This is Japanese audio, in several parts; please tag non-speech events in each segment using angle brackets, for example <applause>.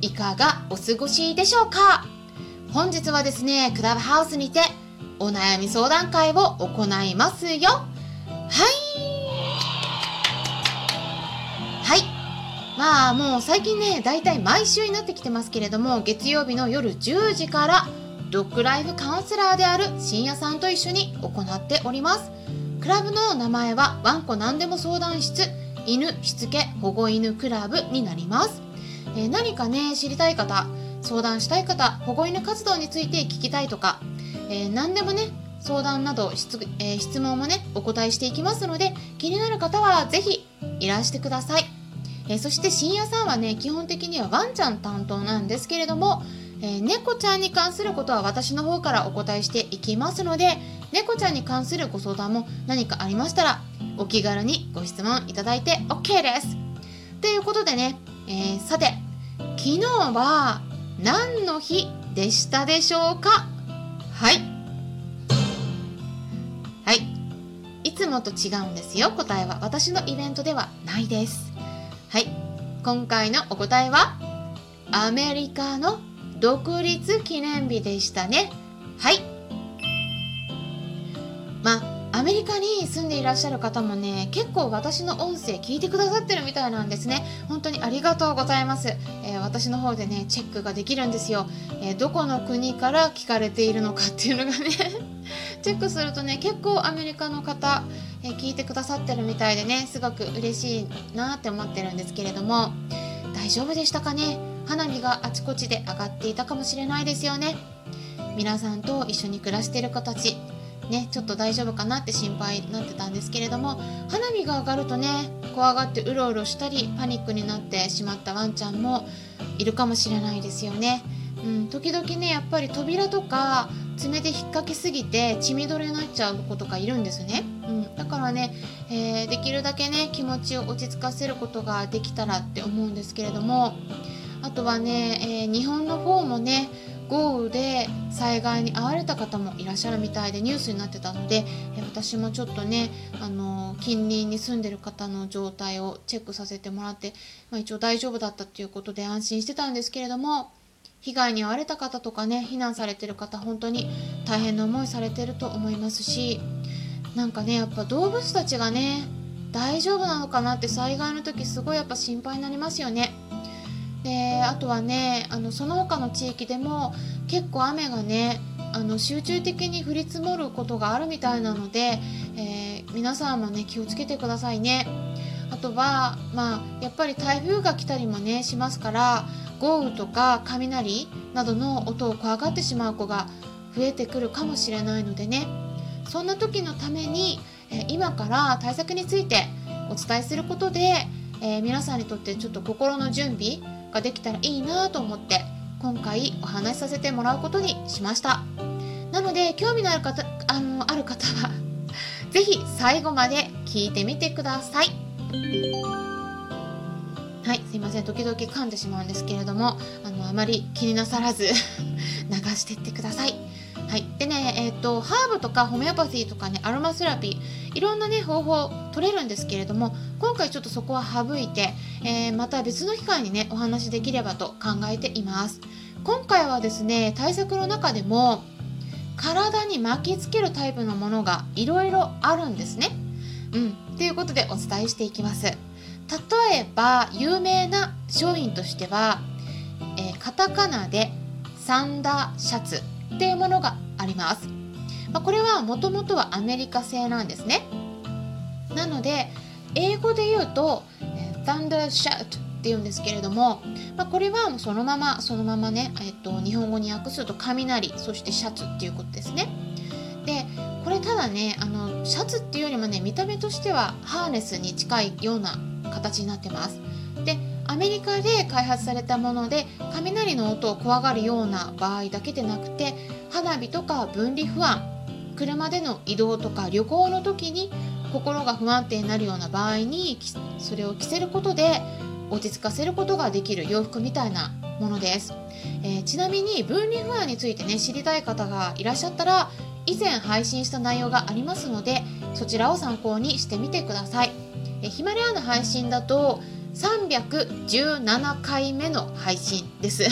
いかがお過ごしでしょうか？本日はですね、クラブハウスにてお悩み相談会を行いますよ。はいはい。まあもう最近ね、だいたい毎週になってきてますけれども、月曜日の夜10時からドッグライフカウンセラーである深夜さんと一緒に行っております。クラブの名前はワンコ何でも相談室犬しつけ保護犬クラブになります。え、何かね、知りたい方、相談したい方、保護犬活動について聞きたいとか、え、何でもね、相談など質,、え、質問もね、お答えしていきますので、気になる方はぜひいらしてください。えそして深夜さんはね、基本的にはワンちゃん担当なんですけれども、え猫ちゃんに関することは私の方からお答えしていきますので、猫ちゃんに関するご相談も何かありましたら、お気軽にご質問いただいて OK です。ということでね、えー、さて昨日は何の日でしたでしょうか？はい。はい。いつもと違うんですよ答えは。私のイベントではないです。はい。今回のお答えはアメリカの独立記念日でしたね。はい。まあアメリカに住んでいらっしゃる方もね結構私の音声聞いてくださってるみたいなんですね。本当にありがとうございます、えー、私の方でねチェックができるんですよ、えー、どこの国から聞かれているのかっていうのがね。<laughs> チェックするとね結構アメリカの方、えー、聞いてくださってるみたいでねすごく嬉しいなって思ってるんですけれども。大丈夫でしたかね？花火があちこちで上がっていたかもしれないですよね。皆さんと一緒に暮らしている子たち。ねちょっと大丈夫かなって心配になってたんですけれども花火が上がるとね怖がってうろうろしたりパニックになってしまったワンちゃんもいるかもしれないですよね。うん、時々ねやっぱり扉とか爪で引っ掛けすぎて血みどれになっちゃう子とかいるんですね、うん、だからね、えー、できるだけね気持ちを落ち着かせることができたらって思うんですけれどもあとはね、えー、日本の方もね豪雨で災害に遭われた方もいらっしゃるみたいでニュースになってたので私もちょっとねあの近隣に住んでる方の状態をチェックさせてもらって、まあ、一応大丈夫だったっていうことで安心してたんですけれども被害に遭われた方とかね避難されてる方本当に大変な思いされてると思いますしなんかねやっぱ動物たちがね大丈夫なのかなって災害の時すごいやっぱ心配になりますよね。であとはねあのその他の地域でも結構雨がねあの集中的に降り積もることがあるみたいなので、えー、皆さんもね気をつけてくださいね。あとは、まあ、やっぱり台風が来たりもねしますから豪雨とか雷などの音を怖がってしまう子が増えてくるかもしれないのでねそんな時のために、え、今から対策についてお伝えすることで、えー、皆さんにとってちょっと心の準備ができたらいいなと思って今回お話しさせてもらうことにしました。なので興味のある方あのある方は <laughs> 是非最後まで聞いてみてください。はいすいません。時々噛んでしまうんですけれどもあのあまり気になさらず <laughs> 流してってください。はい、でね、えーと、ハーブとかホメオパシーとかねアロマセラピーいろんなね方法取れるんですけれども今回ちょっとそこは省いて、えー、また別の機会にねお話できればと考えています。今回はですね対策の中でも体に巻きつけるタイプのものがいろいろあるんですね。うん。ということでお伝えしていきます。例えば有名な商品としては、えー、カタカナでサンダーシャツ。っていうものがあります。まあ、これはもともとはアメリカ製なんですね。なので英語で言うと Thunder Shout って言うんですけれども、まあ、これはもうそのままそのままね、えっと、日本語に訳すると雷そしてシャツっていうことですね。でこれただねあのシャツっていうよりもね見た目としてはハーネスに近いような形になってます。でアメリカで開発されたもので雷の音を怖がるような場合だけでなくて花火とか分離不安車での移動とか旅行の時に心が不安定になるような場合にそれを着せることで落ち着かせることができる洋服みたいなものです、えー、ちなみに分離不安についてね知りたい方がいらっしゃったら以前配信した内容がありますのでそちらを参考にしてみてください、えヒマラヤの配信だと317回目の配信です。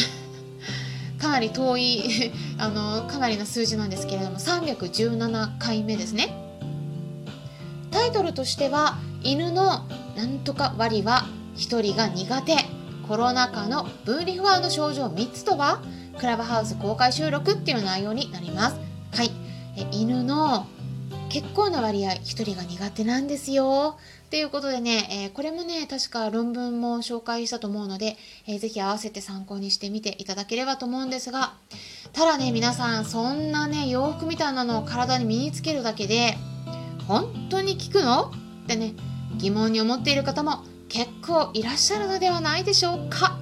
<laughs> かなり遠い <laughs> あのかなりな数字なんですけれども317回目ですね。タイトルとしては「犬のなんとか割は1人が苦手。コロナ禍の分離不安の症状3つとは?」クラブハウス公開収録っていう内容になります。はい。え犬の結構な割合1人が苦手なんですよ。ということでね、えー、これもね、確か論文も紹介したと思うので、えー、ぜひ合わせて参考にしてみていただければと思うんですが、ただね、皆さん、そんなね、洋服みたいなのを体に身につけるだけで、本当に効くの？ってね、疑問に思っている方も結構いらっしゃるのではないでしょうか。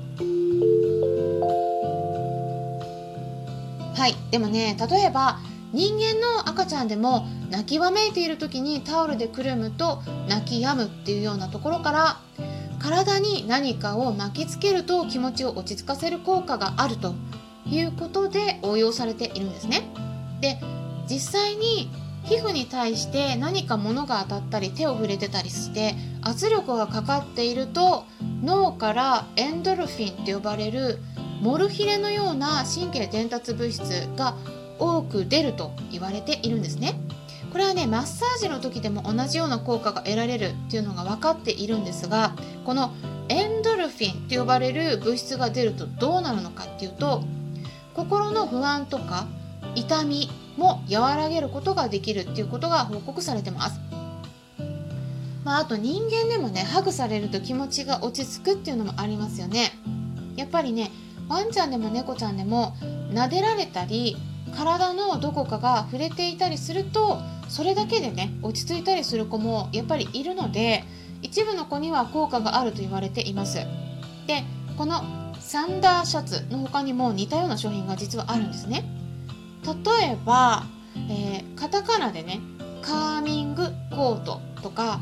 はい、でもね、例えば、人間の赤ちゃんでも泣きわめいている時にタオルでくるむと泣き止むっていうようなところから体に何かを巻きつけると気持ちを落ち着かせる効果があるということで応用されているんですね。で実際に皮膚に対して何か物が当たったり手を触れてたりして圧力がかかっていると脳からエンドルフィンって呼ばれるモルヒネのような神経伝達物質が多く出ると言われているんですね。これはねマッサージの時でも同じような効果が得られるっていうのが分かっているんですがこのエンドルフィンって呼ばれる物質が出るとどうなるのかっていうと心の不安とか痛みも和らげることができるっていうことが報告されてます。まあ、あと人間でもねハグされると気持ちが落ち着くっていうのもありますよね。やっぱりねワンちゃんでも猫ちゃんでも撫でられたり体のどこかが触れていたりするとそれだけでね落ち着いたりする子もやっぱりいるので一部の子には効果があると言われています。でこのサンダーシャツの他にも似たような商品が実はあるんですね。例えば、えー、カタカナでねカーミングコートとか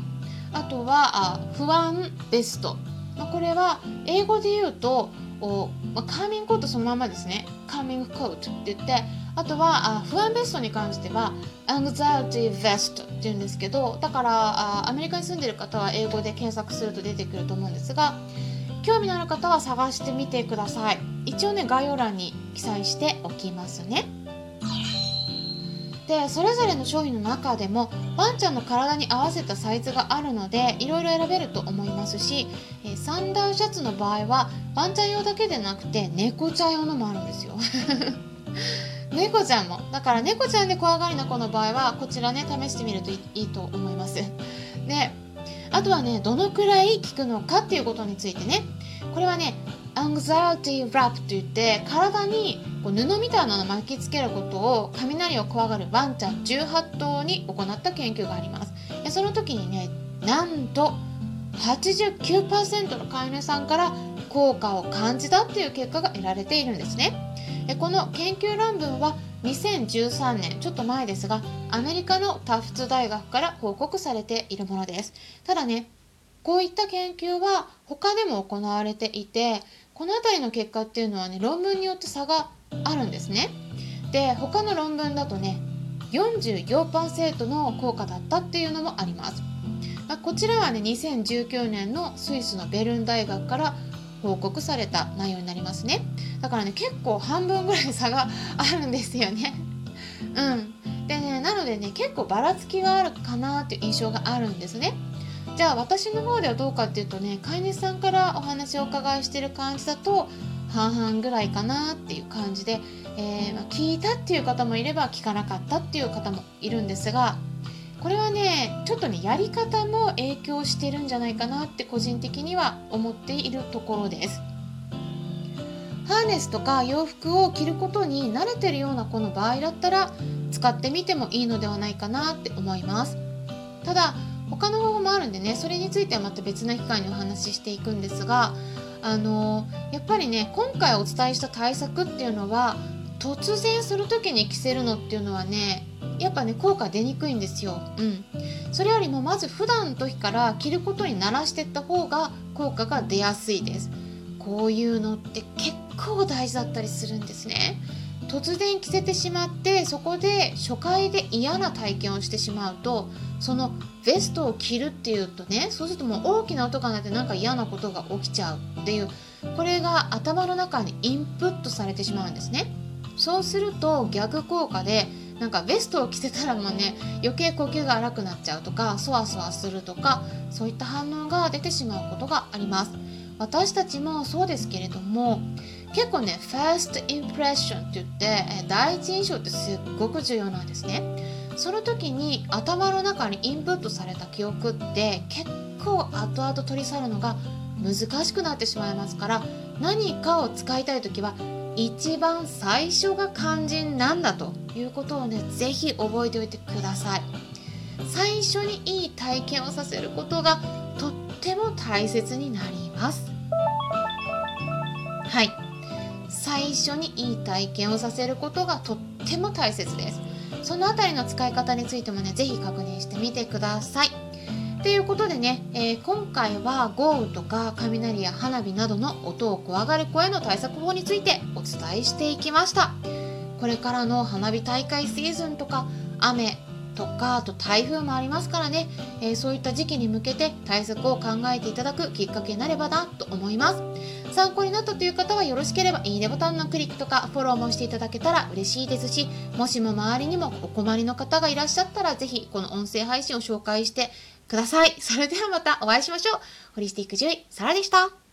あとはあ不安ベスト、まあ、これは英語で言うとお、まあ、カーミングコートそのままですね。カーミングコートって言ってあとはあ不安ベストに関しては Anxiety Vest っていうんですけどだからあアメリカに住んでる方は英語で検索すると出てくると思うんですが興味のある方は探してみてください。一応ね概要欄に記載しておきますね。でそれぞれの商品の中でもワンちゃんの体に合わせたサイズがあるのでいろいろ選べると思いますし、サンダーシャツの場合はワンちゃん用だけでなくて猫ちゃん用のもあるんですよ。猫ちゃんも。だから猫ちゃんで怖がりな子の場合はこちらね試してみるといいと思います。であとはねどのくらい効くのかっていうことについてね。これはねアングザイティーラップといって体にこう布みたいなの巻きつけることを雷を怖がるワンちゃん18頭に行った研究があります。でその時にねなんと89%の飼い主さんから効果を感じたっていう結果が得られているんですね。この研究論文は2013年ちょっと前ですがアメリカのタフツ大学から報告されているものです。ただねこういった研究は他でも行われていてこの辺りの結果っていうのはね論文によって差があるんですね。で他の論文だとね44%の効果だったっていうのもあります。こちらはね2019年のスイスのベルン大学から報告された内容になりますね。だからね結構半分ぐらい差があるんですよね。<laughs> うん。でねなのでね結構ばらつきがあるかなっていう印象があるんですね。じゃあ私の方ではどうかっていうとね飼い主さんからお話をお伺いしてる感じだと半々ぐらいかなっていう感じで、えー、ま、聞いたっていう方もいれば聞かなかったっていう方もいるんですがこれはねちょっとねやり方も影響してるんじゃないかなって個人的には思っているところです。ハーネスとか洋服を着ることに慣れてるような子の場合だったら使ってみてもいいのではないかなって思います。ただ他の方法もあるんでねそれについてはまた別の機会にお話ししていくんですがあのやっぱりね今回お伝えした対策っていうのは突然する時に着せるのっていうのはねやっぱね効果出にくいんですよ。うん。それよりもまず普段の時から着ることに慣らしていった方が効果が出やすいです。こういうのって結構大事だったりするんですね。突然着せてしまってそこで初回で嫌な体験をしてしまうとそのベストを着るっていうとねそうするともう大きな音が鳴ってなんか嫌なことが起きちゃうっていうこれが頭の中にインプットされてしまうんですね。そうすると逆効果でなんかベストを着せたらもうね余計呼吸が荒くなっちゃうとかそわそわするとかそういった反応が出てしまうことがあります。私たちもそうですけれども結構ね First Impression って言って第一印象ってすっごく重要なんですね。その時に頭の中にインプットされた記憶って結構後々取り去るのが難しくなってしまいますから何かを使いたい時は一番最初が肝心なんだと。いうことをね是非覚えておいてください。最初にいい体験をさせることがとっても大切になります。はい。最初にいい体験をさせることがとっても大切です。そのあたりの使い方についてもね是非確認してみてください。ということでね、えー、今回は豪雨とか雷や花火などの音を怖がる声の対策法についてお伝えしていきました。これからの花火大会シーズンとか雨とかあと台風もありますからね、えー、そういった時期に向けて対策を考えていただくきっかけになればなと思います参考になったという方はよろしければいいねボタンのクリックとかフォローもしていただけたら嬉しいですしもしも周りにもお困りの方がいらっしゃったらぜひこの音声配信を紹介してください。それではまたお会いしましょう。ホリスティック獣医、サラでした。